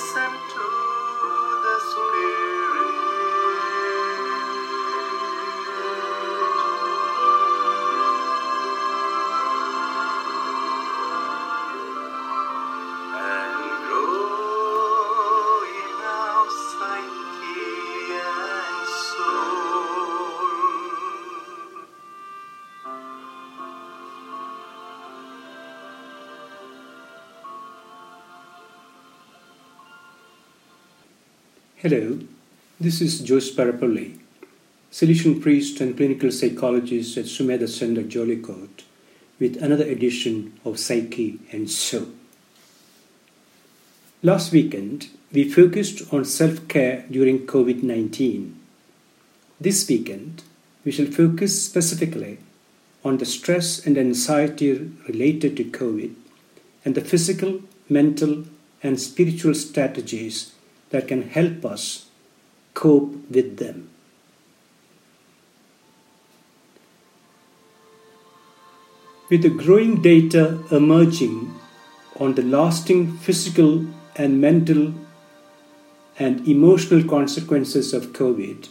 listen to Hello, this is Jose Parappully, Salesian priest and clinical psychologist at Sumedha Center, Jeolikote, with another edition of Psyche and So. Last weekend, we focused on self care during COVID 19. This weekend, we shall focus specifically on the stress and anxiety related to COVID and the physical, mental, and spiritual strategies that can help us cope with them. With the growing data emerging on the lasting physical and mental and emotional consequences of COVID,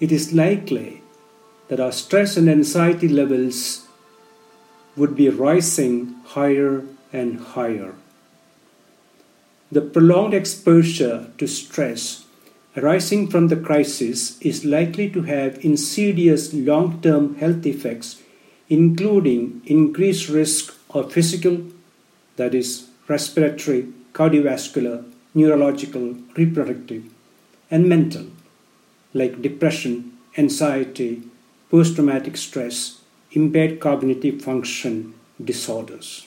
it is likely that our stress and anxiety levels would be rising higher and higher. The prolonged exposure to stress arising from the crisis is likely to have insidious long term health effects, including increased risk of physical, that is, respiratory, cardiovascular, neurological, reproductive, and mental, like depression, anxiety, post traumatic stress, impaired cognitive function disorders.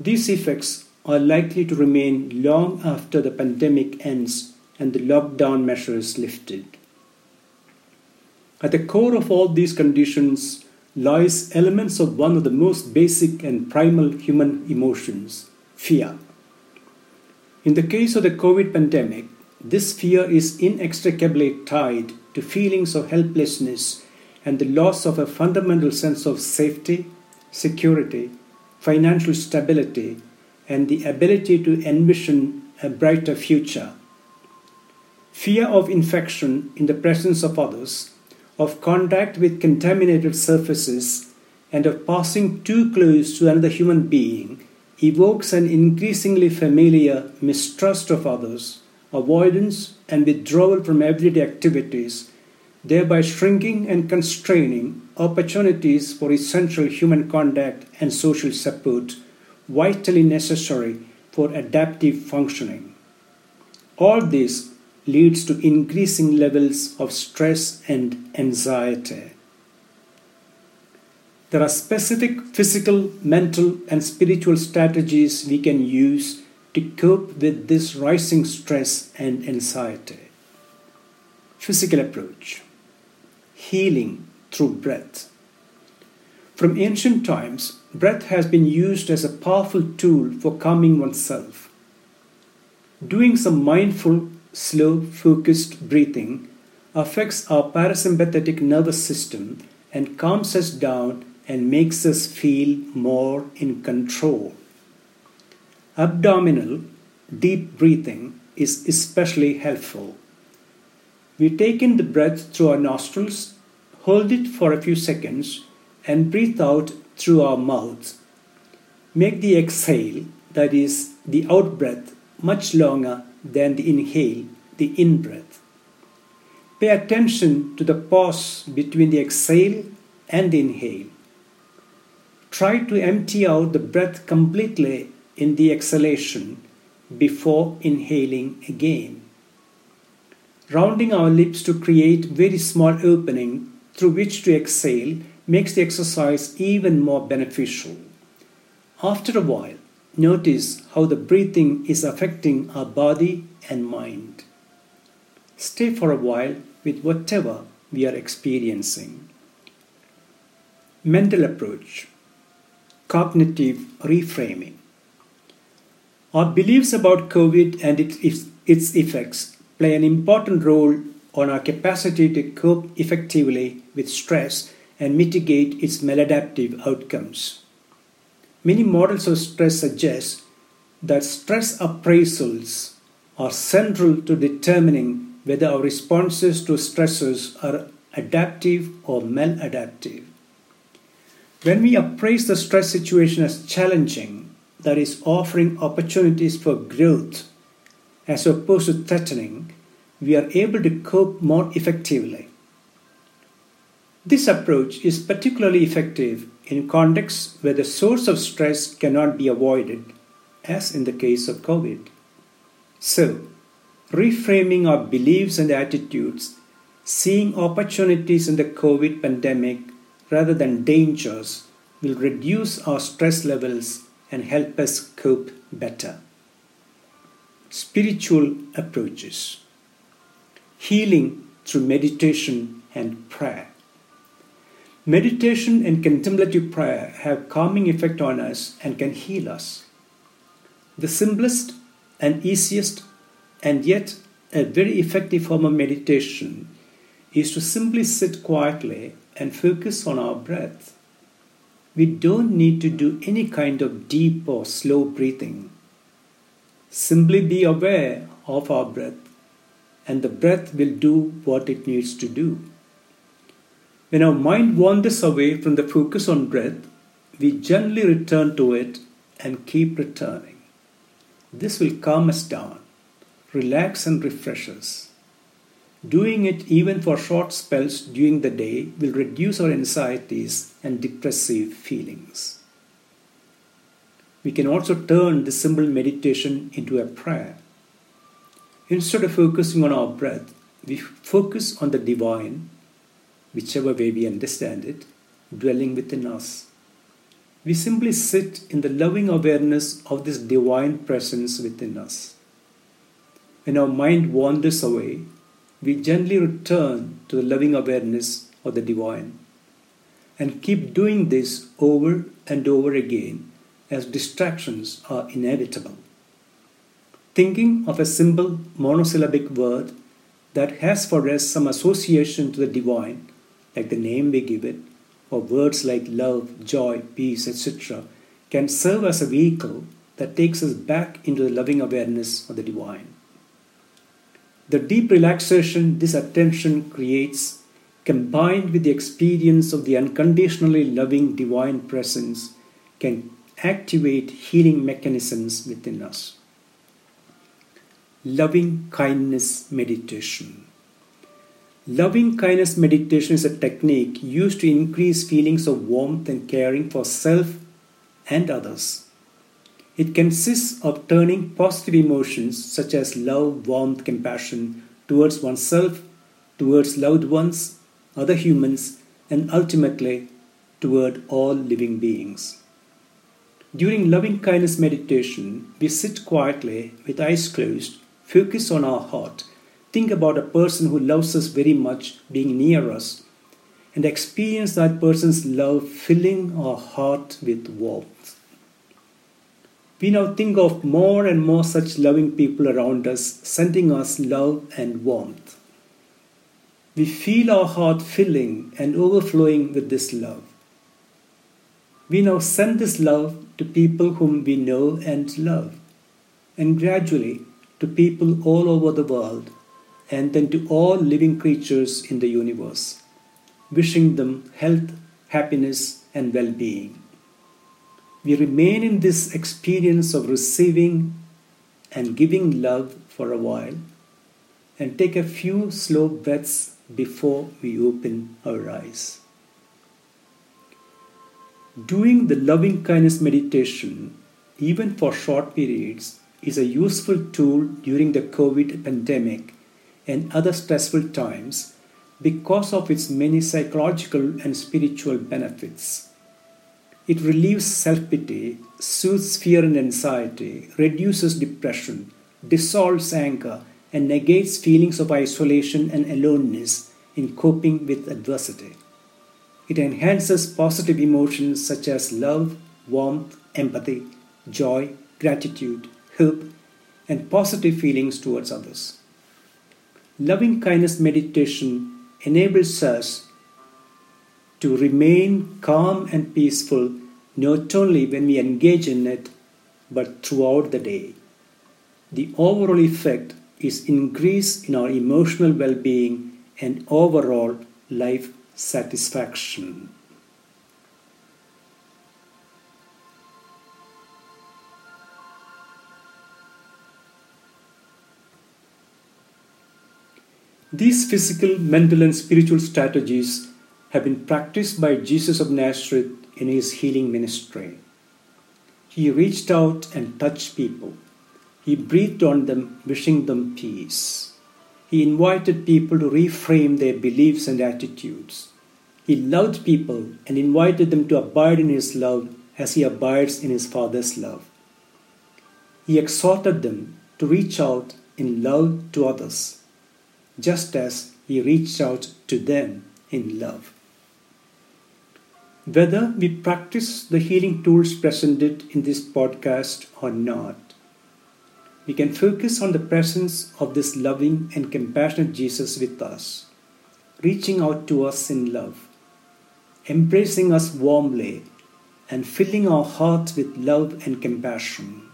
These effects are likely to remain long after the pandemic ends and the lockdown measures lifted. At the core of all these conditions lies elements of one of the most basic and primal human emotions fear. In the case of the COVID pandemic, this fear is inextricably tied to feelings of helplessness and the loss of a fundamental sense of safety, security, financial stability, and the ability to envision a brighter future. Fear of infection in the presence of others, of contact with contaminated surfaces, and of passing too close to another human being evokes an increasingly familiar mistrust of others, avoidance, and withdrawal from everyday activities, thereby shrinking and constraining opportunities for essential human contact and social support vitally necessary for adaptive functioning. All this leads to increasing levels of stress and anxiety. There are specific physical, mental, and spiritual strategies we can use to cope with this rising stress and anxiety. Physical approach healing through breath. From ancient times, breath has been used as a powerful tool for calming oneself. Doing some mindful, slow, focused breathing affects our parasympathetic nervous system and calms us down and makes us feel more in control. Abdominal, deep breathing is especially helpful. We take in the breath through our nostrils, hold it for a few seconds, and breathe out through our mouth. Make the exhale, that is, the out breath, much longer than the inhale, the in breath. Pay attention to the pause between the exhale and the inhale. Try to empty out the breath completely in the exhalation before inhaling again. Rounding our lips to create very small opening through which to exhale makes the exercise even more beneficial. After a while, notice how the breathing is affecting our body and mind. Stay for a while with whatever we are experiencing. Mental approach, cognitive reframing. Our beliefs about COVID and its, effects play an important role on our capacity to cope effectively with stress and mitigate its maladaptive outcomes. Many models of stress suggest that stress appraisals are central to determining whether our responses to stressors are adaptive or maladaptive. When we appraise the stress situation as challenging, that is, offering opportunities for growth as opposed to threatening, we are able to cope more effectively. This approach is particularly effective in contexts where the source of stress cannot be avoided, as in the case of COVID. So, reframing our beliefs and attitudes, seeing opportunities in the COVID pandemic rather than dangers will reduce our stress levels and help us cope better. Spiritual approaches Healing through meditation and prayer. Meditation and contemplative prayer have calming effect on us and can heal us. The simplest and easiest and yet a very effective form of meditation is to simply sit quietly and focus on our breath. We don't need to do any kind of deep or slow breathing. Simply be aware of our breath, and the breath will do what it needs to do. When our mind wanders away from the focus on breath, we gently return to it and keep returning. This will calm us down, relax, and refresh us. Doing it even for short spells during the day will reduce our anxieties and depressive feelings. We can also turn this simple meditation into a prayer. Instead of focusing on our breath, we focus on the divine whichever way we understand it, dwelling within us. We simply sit in the loving awareness of this divine presence within us. When our mind wanders away, we gently return to the loving awareness of the divine and keep doing this over and over again as distractions are inevitable. Thinking of a simple monosyllabic word that has for us some association to the divine like the name we give it, or words like love, joy, peace, etc., can serve as a vehicle that takes us back into the loving awareness of the divine. The deep relaxation this attention creates, combined with the experience of the unconditionally loving divine presence, can activate healing mechanisms within us. Loving kindness meditation. Loving kindness meditation is a technique used to increase feelings of warmth and caring for self and others. It consists of turning positive emotions such as love, warmth, compassion towards oneself, towards loved ones, other humans, and ultimately toward all living beings. During loving kindness meditation, we sit quietly with eyes closed, focus on our heart think about a person who loves us very much being near us and experience that person's love filling our heart with warmth. We now think of more and more such loving people around us sending us love and warmth. We feel our heart filling and overflowing with this love. We now send this love to people whom we know and love, and gradually to people all over the world and then to all living creatures in the universe, wishing them health, happiness, and well being. We remain in this experience of receiving and giving love for a while and take a few slow breaths before we open our eyes. Doing the loving kindness meditation, even for short periods, is a useful tool during the COVID pandemic and other stressful times because of its many psychological and spiritual benefits. It relieves self pity, soothes fear and anxiety, reduces depression, dissolves anger, and negates feelings of isolation and aloneness in coping with adversity. It enhances positive emotions such as love, warmth, empathy, joy, gratitude, hope, and positive feelings towards others. Loving kindness meditation enables us to remain calm and peaceful not only when we engage in it, but throughout the day. The overall effect is increase in our emotional well-being and overall life satisfaction. These physical, mental, and spiritual strategies have been practiced by Jesus of Nazareth in his healing ministry. He reached out and touched people, He breathed on them, wishing them peace. He invited people to reframe their beliefs and attitudes. He loved people and invited them to abide in His love as He abides in His Father's love. He exhorted them to reach out in love to others, just as He reached out to them in love. Whether we practice the healing tools presented in this podcast or not, we can focus on the presence of this loving and compassionate Jesus with us, reaching out to us in love, embracing us warmly, and filling our hearts with love and compassion.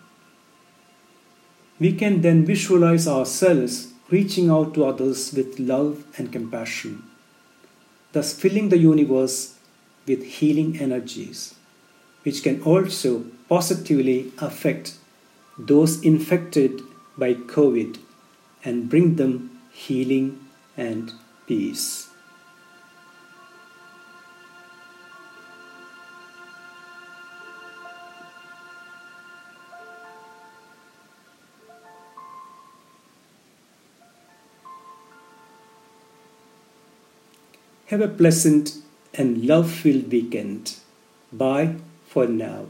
We can then visualize ourselves reaching out to others with love and compassion, thus filling the universe with healing energies, which can also positively affect those infected by COVID and bring them healing and peace. Have a pleasant and love filled weekend. Bye for now.